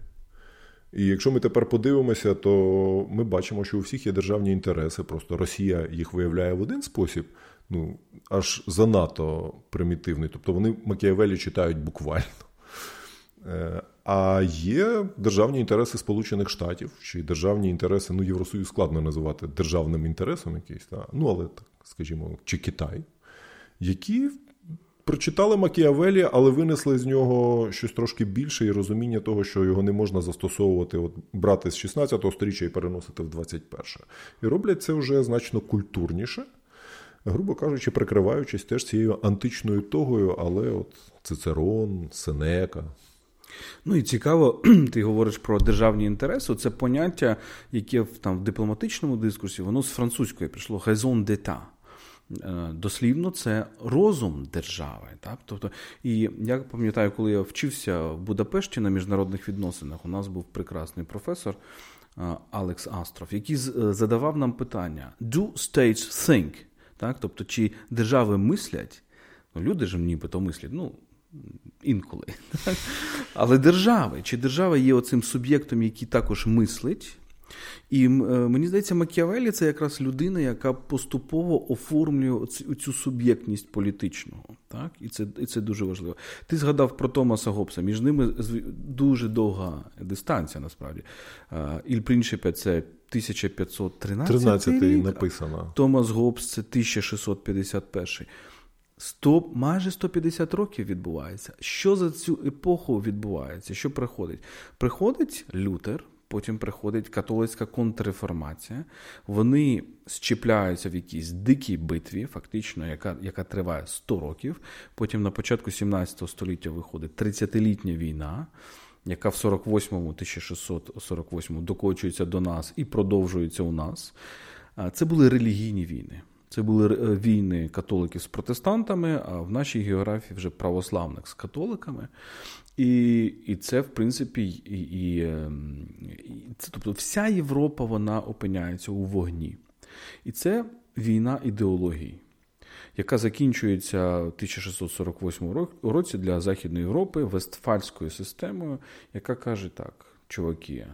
І якщо ми тепер подивимося, то ми бачимо, що у всіх є державні інтереси. Просто Росія їх виявляє в один спосіб, ну аж занадто примітивний. Тобто вони Макіавелі читають буквально. Е, а є державні інтереси Сполучених Штатів чи державні інтереси, ну, Євросоюз складно називати державним інтересом якийсь, та? ну але скажімо, чи Китай, які прочитали Макіавелі, але винесли з нього щось трошки більше і розуміння того, що його не можна застосовувати, от брати з 16 го сторіччя і переносити в 21. І роблять це вже значно культурніше. Грубо кажучи, прикриваючись теж цією античною тогою, але от Цицерон, Сенека.
Ну і цікаво, *clears throat* ти говориш про державні інтереси. Це поняття, яке в там в дипломатичному дискурсі, воно з французької прийшло raison d'état. Е, дослівно, це розум держави. Так? Тобто, І я пам'ятаю, коли я вчився в Будапешті на міжнародних відносинах, у нас був прекрасний професор е, Алекс Астров, який е, задавав нам питання: Do states think? Так? Тобто, чи держави мислять? Ну, Люди ж нібито мислять. ну, Інколи. *laughs* Але держави, чи держава є оцим суб'єктом, який також мислить, і е, мені здається, Макіавелі це якраз людина, яка поступово оформлює цю суб'єктність політичного. Так? І це і це дуже важливо. Ти згадав про Томаса Гоббса. Між ними дуже довга дистанція, насправді. Іль Принчипе це 1513 рік.
написано.
Томас Гоббс це 1651. 100, майже 150 років відбувається. Що за цю епоху відбувається? Що приходить? Приходить Лютер, потім приходить католицька контрреформація. Вони щепляються в якійсь дикій битві, фактично, яка яка триває 100 років. Потім на початку 17 століття виходить 30-літня війна. Яка в 48-му, 1648 докочується до нас і продовжується у нас. Це були релігійні війни. Це були е, війни католиків з протестантами, а в нашій географії вже православних з католиками. І і це, в принципі, і, і, ем, і це, тобто вся Європа вона опиняється у вогні. І це війна ідеології, яка закінчується в 1648 році для Західної Європи Вестфальською системою, яка каже так, чуваки.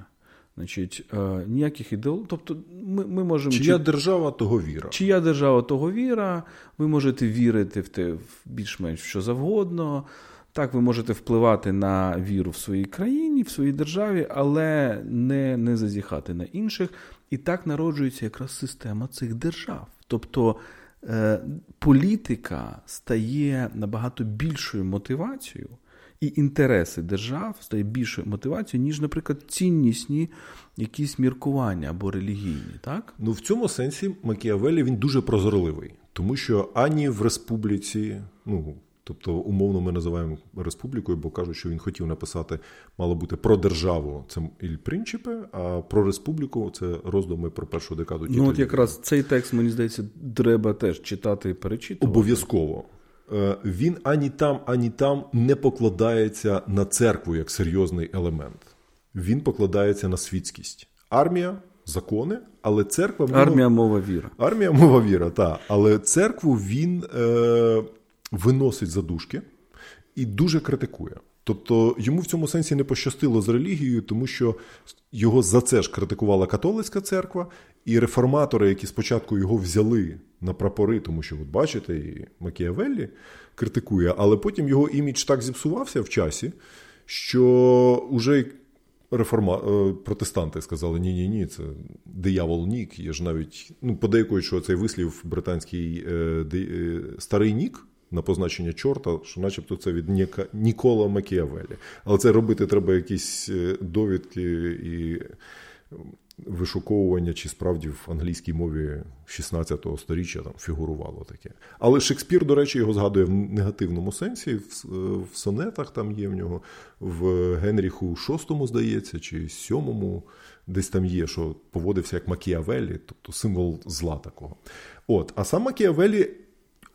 Значить, е, ніяких ідеологій. Тобто, ми ми можемо
чия чи... держава того віра.
Чия держава того віра. Ви можете вірити в те в більш-менш що завгодно. Так, ви можете впливати на віру в своїй країні, в своїй державі, але не не зазіхати на інших. І так народжується якраз система цих держав. Тобто е, політика стає набагато більшою мотивацією і інтереси держав стає більшою мотивацією, ніж, наприклад, ціннісні якісь міркування або релігійні. так?
Ну в цьому сенсі Макіавелі він дуже прозорливий, тому що ані в республіці, ну. Тобто, умовно, ми називаємо республікою, бо кажуть, що він хотів написати, мало бути про державу це Іль Принчипе, а про республіку це роздуми про першу декаду.
Ну от якраз цей текст, мені здається, треба теж читати і перечитувати.
Обов'язково. Е, він ані там, ані там не покладається на церкву як серйозний елемент. Він покладається на світськість. Армія, закони, але церква
армія, мова віра.
Армія, мова віра, так. Але церкву він е, виносить за дужки і дуже критикує. Тобто йому в цьому сенсі не пощастило з релігією, тому що його за це ж критикувала католицька церква, і реформатори, які спочатку його взяли на прапори, тому що, от бачите, і Макіавеллі критикує, але потім його імідж так зіпсувався в часі, що вже реформа... Е, протестанти сказали: ні-ні, ні, це диявол Нік. Є ж навіть ну, подейкують, що цей вислів британський е, е, старий Нік. На позначення чорта, що начебто це від Нікола Макіавелі. Але це робити треба якісь е, довідки і вишуковування, чи справді в англійській мові 16 го сторіччя там фігурувало таке. Але Шекспір, до речі, його згадує в негативному сенсі. В сонетах там є в нього, в Генріху VI, здається, чи VII, десь там є, що поводився як Макіавелі, тобто символ зла такого. От, А сам Макіавелі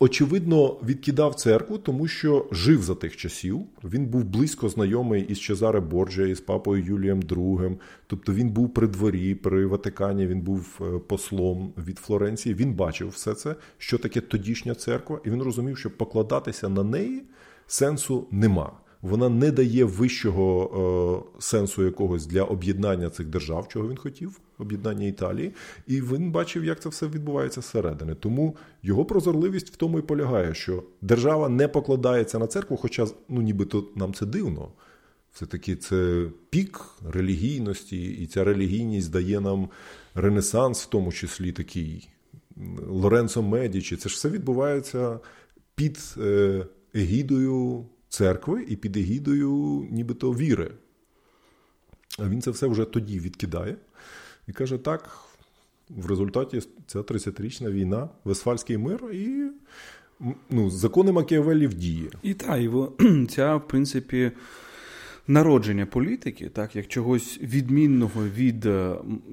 очевидно, відкидав церкву, тому що жив за тих часів. Він був близько знайомий із Чезаре Борджа, із папою Юлієм II. Тобто він був при дворі, при Ватикані, він був е, послом від Флоренції. Він бачив все це, що таке тодішня церква, і він розумів, що покладатися на неї сенсу нема вона не дає вищого е, сенсу якогось для об'єднання цих держав, чого він хотів, об'єднання Італії, і він бачив, як це все відбувається зсередини. Тому його прозорливість в тому і полягає, що держава не покладається на церкву, хоча ну нібито нам це дивно. Все-таки це пік релігійності, і ця релігійність дає нам ренесанс, в тому числі такий Лоренцо Медічі. Це ж все відбувається під е, егідою церкви і під егідою нібито віри. А він це все вже тоді відкидає і каже: так, в результаті ця 30-річна війна, Весфальський мир і ну, закони Макіавеллі в дії.
І так, і *clears throat* ця, в принципі, народження політики, так, як чогось відмінного від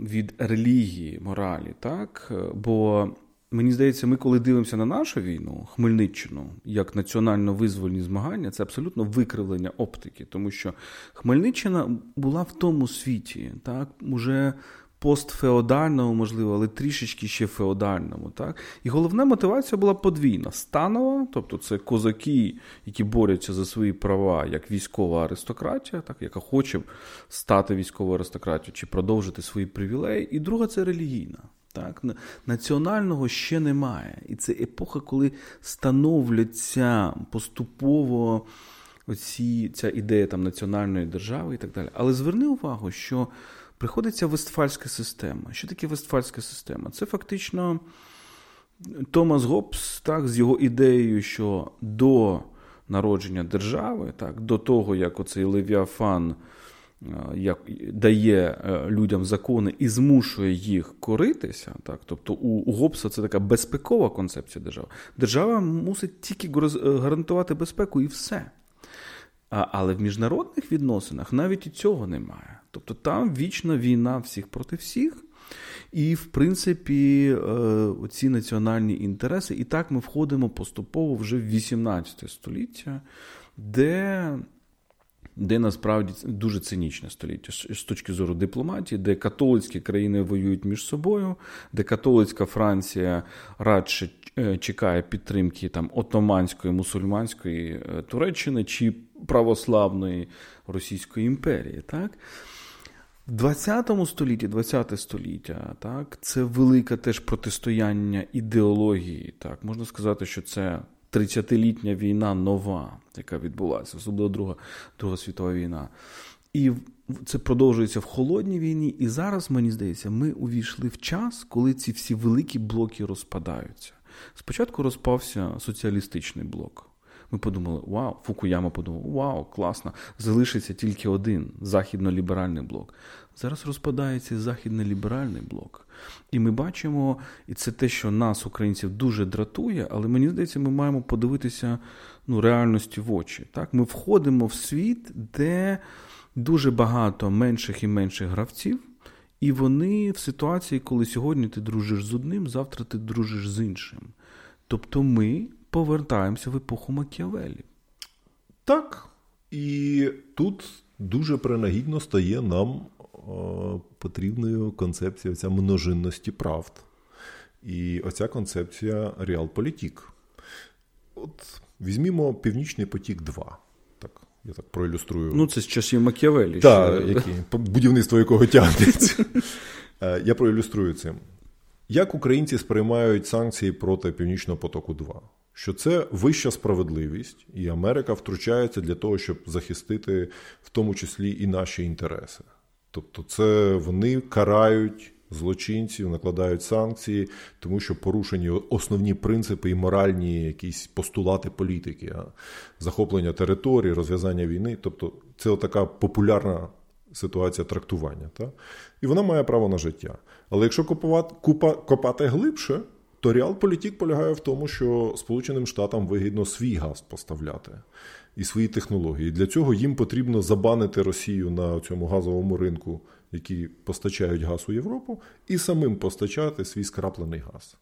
від релігії, моралі, так, бо Мені здається, ми, коли дивимося на нашу війну, Хмельниччину, як національно-визвольні змагання, це абсолютно викривлення оптики, тому що Хмельниччина була в тому світі, так, уже постфеодальному, можливо, але трішечки ще феодальному. Так? І головна мотивація була подвійна: станова, тобто це козаки, які борються за свої права як військова аристократія, так, яка хоче стати військовою аристократією чи продовжити свої привілеї. І друга це релігійна. Так, Національного ще немає. І це епоха, коли становляться поступово оці, ця ідея там, національної держави і так далі. Але зверни увагу, що приходиться Вестфальська система. Що таке Вестфальська система? Це фактично Томас Гоббс, так, з його ідеєю, що до народження держави, так, до того, як оцей Левіафан. Е, як дає е, людям закони і змушує їх коритися. Так? Тобто у, Гоббса це така безпекова концепція держави. Держава мусить тільки е, гарантувати безпеку і все. Але в міжнародних відносинах навіть і цього немає. Тобто там вічна війна всіх проти всіх. І, в принципі, ці національні інтереси, і так ми входимо поступово вже в 18 століття, де де насправді дуже цинічне століття з точки зору дипломатії, де католицькі країни воюють між собою, де католицька Франція радше е, чекає підтримки там отоманської, мусульманської е, Туреччини чи православної Російської імперії. Так? В 20 столітті, 20 століття, так, це велике теж протистояння ідеології. Так, Можна сказати, що це 30-літня війна нова, яка відбулася, особливо Друга Друга світова війна. І це продовжується в холодній війні. І зараз, мені здається, ми увійшли в час, коли ці всі великі блоки розпадаються. Спочатку розпався соціалістичний блок. Ми подумали, вау, Фукуяма подумав, вау, класно, залишиться тільки один західно-ліберальний блок. Зараз розпадається західно-ліберальний блок. І ми бачимо, і це те, що нас, українців, дуже дратує, але мені здається, ми маємо подивитися ну, реальності в очі. Так? Ми входимо в світ, де дуже багато менших і менших гравців, і вони в ситуації, коли сьогодні ти дружиш з одним, завтра ти дружиш з іншим. Тобто ми повертаємося в епоху Макіавелі.
Так. І тут дуже принагідно стає нам потрібною концепція ця множинності правд. І оця концепція реалполітік. От візьмімо Північний потік 2. Так, я так проілюструю.
Ну, це з часів Макіавелі.
Так, які, будівництво якого тягнеться. *laughs* Е, я проілюструю цим. Як українці сприймають санкції проти Північного потоку 2? Що це вища справедливість, і Америка втручається для того, щоб захистити в тому числі і наші інтереси. Тобто, це вони карають злочинців, накладають санкції, тому що порушені основні принципи і моральні якісь постулати політики, а захоплення території, розв'язання війни. Тобто, це така популярна ситуація трактування. Та? І вона має право на життя. Але якщо купувати, купа, копати глибше, то реал-політік полягає в тому, що Сполученим Штатам вигідно свій газ поставляти і свої технології. Для цього їм потрібно забанити Росію на цьому газовому ринку, які постачають газ у Європу, і самим постачати свій скраплений газ.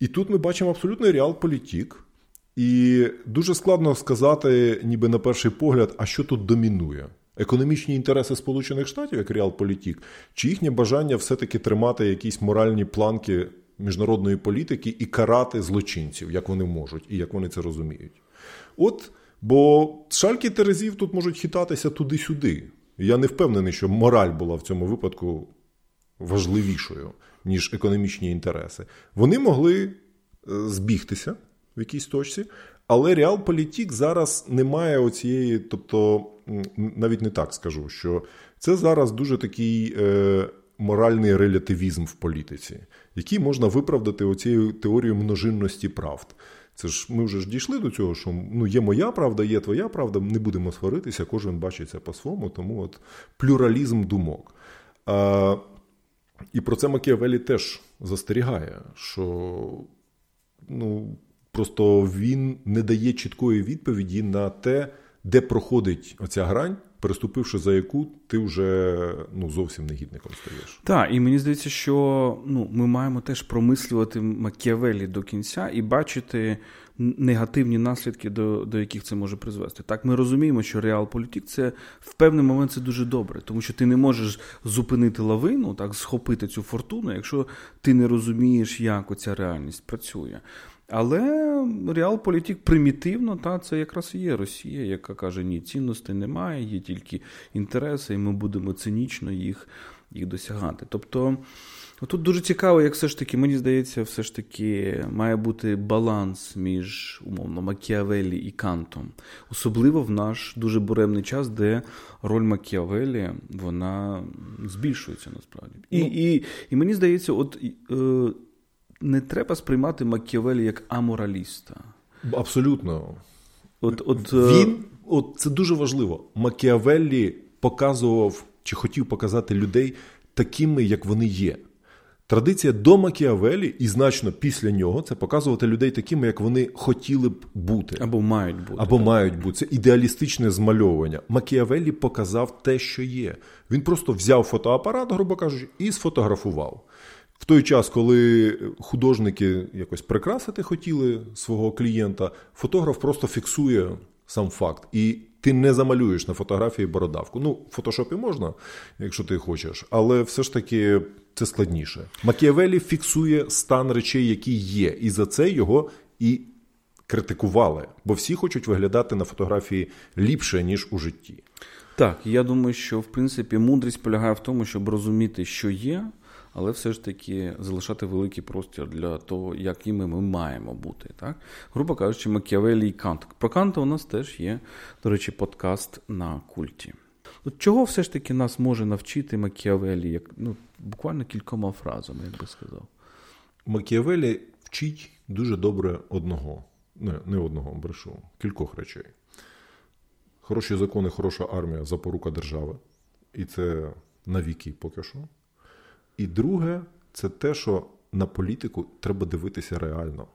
І тут ми бачимо абсолютний реал-політік. І дуже складно сказати, ніби на перший погляд, а що тут домінує. Економічні інтереси Сполучених Штатів, як реал-політік, чи їхнє бажання все-таки тримати якісь моральні планки міжнародної політики і карати злочинців, як вони можуть і як вони це розуміють. От, бо шальки Терезів тут можуть хитатися туди-сюди. Я не впевнений, що мораль була в цьому випадку важливішою, ніж економічні інтереси. Вони могли е, збігтися в якійсь точці, але реал-політік зараз не має оцієї, тобто, навіть не так скажу, що це зараз дуже такий е, моральний релятивізм в політиці, який можна виправдати оцією теорією множинності правд. Це ж ми вже ж дійшли до цього, що ну є моя правда, є твоя правда. Не будемо сваритися, кожен бачиться по-своєму, тому от плюралізм думок. А, І про це Макіавелі теж застерігає, що ну, просто він не дає чіткої відповіді на те, де проходить оця грань переступивши за яку ти вже ну зовсім негідником стаєш.
Так, і мені здається, що ну ми маємо теж промислювати Макіавелі до кінця і бачити негативні наслідки, до до яких це може призвести. Так, ми розуміємо, що реал-політик це в певний момент це дуже добре, тому що ти не можеш зупинити лавину, так схопити цю фортуну, якщо ти не розумієш, як оця реальність працює. Але реал-політик примітивно, та це якраз і є Росія, яка каже, ні, цінностей немає, є тільки інтереси, і ми будемо цинічно їх їх досягати. Тобто тут дуже цікаво, як все ж таки, мені здається, все ж таки має бути баланс між умовно Макіавелі і Кантом, особливо в наш дуже буремний час, де роль Макіавелі вона збільшується насправді. І, ну, і, і мені здається, от. Е, не треба сприймати Макіавелі як амораліста.
Абсолютно.
От, от,
е, Він, от Це дуже важливо. Макіавеллі показував чи хотів показати людей такими, як вони є. Традиція до Макіавелі і значно після нього це показувати людей такими, як вони хотіли б бути.
Або мають бути.
Або так. мають бути. Це ідеалістичне змальовування. Макіавеллі показав те, що є. Він просто взяв фотоапарат, грубо кажучи, і сфотографував. В той час, коли художники якось прикрасити хотіли свого клієнта, фотограф просто фіксує сам факт. І ти не замалюєш на фотографії бородавку. Ну, в фотошопі можна, якщо ти хочеш, але все ж таки це складніше. Макіавелі фіксує стан речей, які є, і за це його і критикували, бо всі хочуть виглядати на фотографії ліпше, ніж у житті.
Так, я думаю, що в принципі мудрість полягає в тому, щоб розуміти, що є але все ж таки залишати великий простір для того, якими ми маємо бути. Так? Грубо кажучи, Макіавелі і Кант. Про Канта у нас теж є, до речі, подкаст на культі. От Чого все ж таки нас може навчити Макіавелі, як ну, буквально кількома фразами, як би сказав?
Макіавелі вчить дуже добре одного, не, не одного брешу, кількох речей. Хороші закони, хороша армія, запорука держави. І це навіки поки що. І друге, це те, що на політику треба дивитися реально,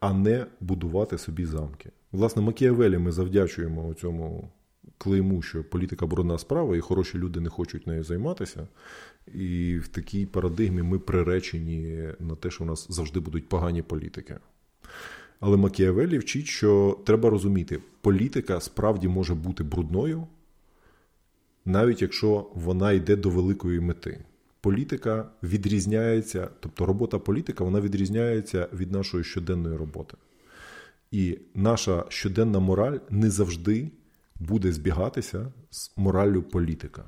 а не будувати собі замки. Власне, Макіавелі ми завдячуємо цьому клейму, що політика брудна справа, і хороші люди не хочуть нею займатися. І в такій парадигмі ми приречені на те, що у нас завжди будуть погані політики. Але Макіавелі вчить, що треба розуміти, політика справді може бути брудною, навіть якщо вона йде до великої мети політика відрізняється, тобто робота політика вона відрізняється від нашої щоденної роботи. І наша щоденна мораль не завжди буде збігатися з мораллю політика.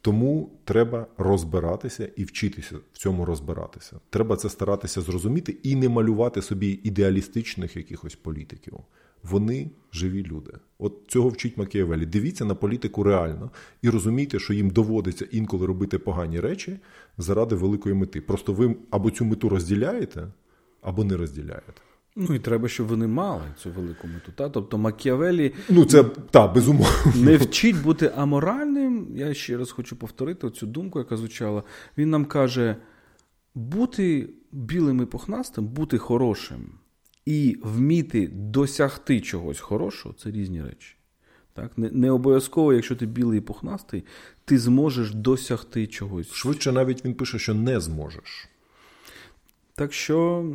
Тому треба розбиратися і вчитися в цьому розбиратися. Треба це старатися зрозуміти і не малювати собі ідеалістичних якихось політиків. Вони живі люди. От цього вчить Макіавелі. Дивіться на політику реально і розумійте, що їм доводиться інколи робити погані речі заради великої мети. Просто ви або цю мету розділяєте, або не розділяєте.
Ну і треба, щоб вони мали цю велику мету. Та? Тобто Макіавелі
ну це та безумовно
не вчить бути аморальним. Я ще раз хочу повторити цю думку, яка звучала. Він нам каже: бути білим і пухнастим, бути хорошим і вміти досягти чогось хорошого це різні речі. Так? Не, не обов'язково, якщо ти білий і пухнастий, ти зможеш досягти чогось.
Швидше навіть він пише, що не зможеш. Так що,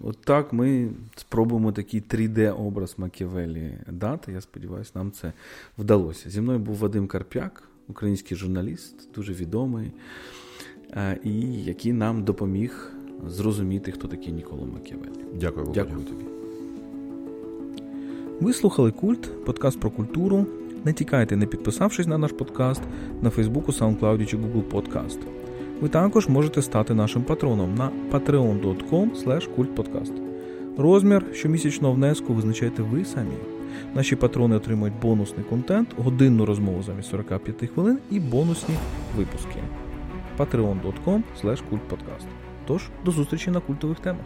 от так ми спробуємо такий 3D-образ Макіавелі дати. Я сподіваюся, нам це вдалося. Зі мною був Вадим Карп'як, український журналіст, дуже відомий, е, і який нам допоміг зрозуміти, хто такий Ніколо Макіавелі.
Дякую,
Дякую тобі.
Ви слухали Культ, подкаст про культуру. Не тікайте, не підписавшись на наш подкаст на Фейсбуку, SoundCloud чи Google Podcast. Ви також можете стати нашим патроном на patreon.com kultpodcast. Розмір щомісячного внеску визначаєте ви самі. Наші патрони отримують бонусний контент, годинну розмову замість 45 хвилин і бонусні випуски. patreon.com kultpodcast. Тож, до зустрічі на культових темах.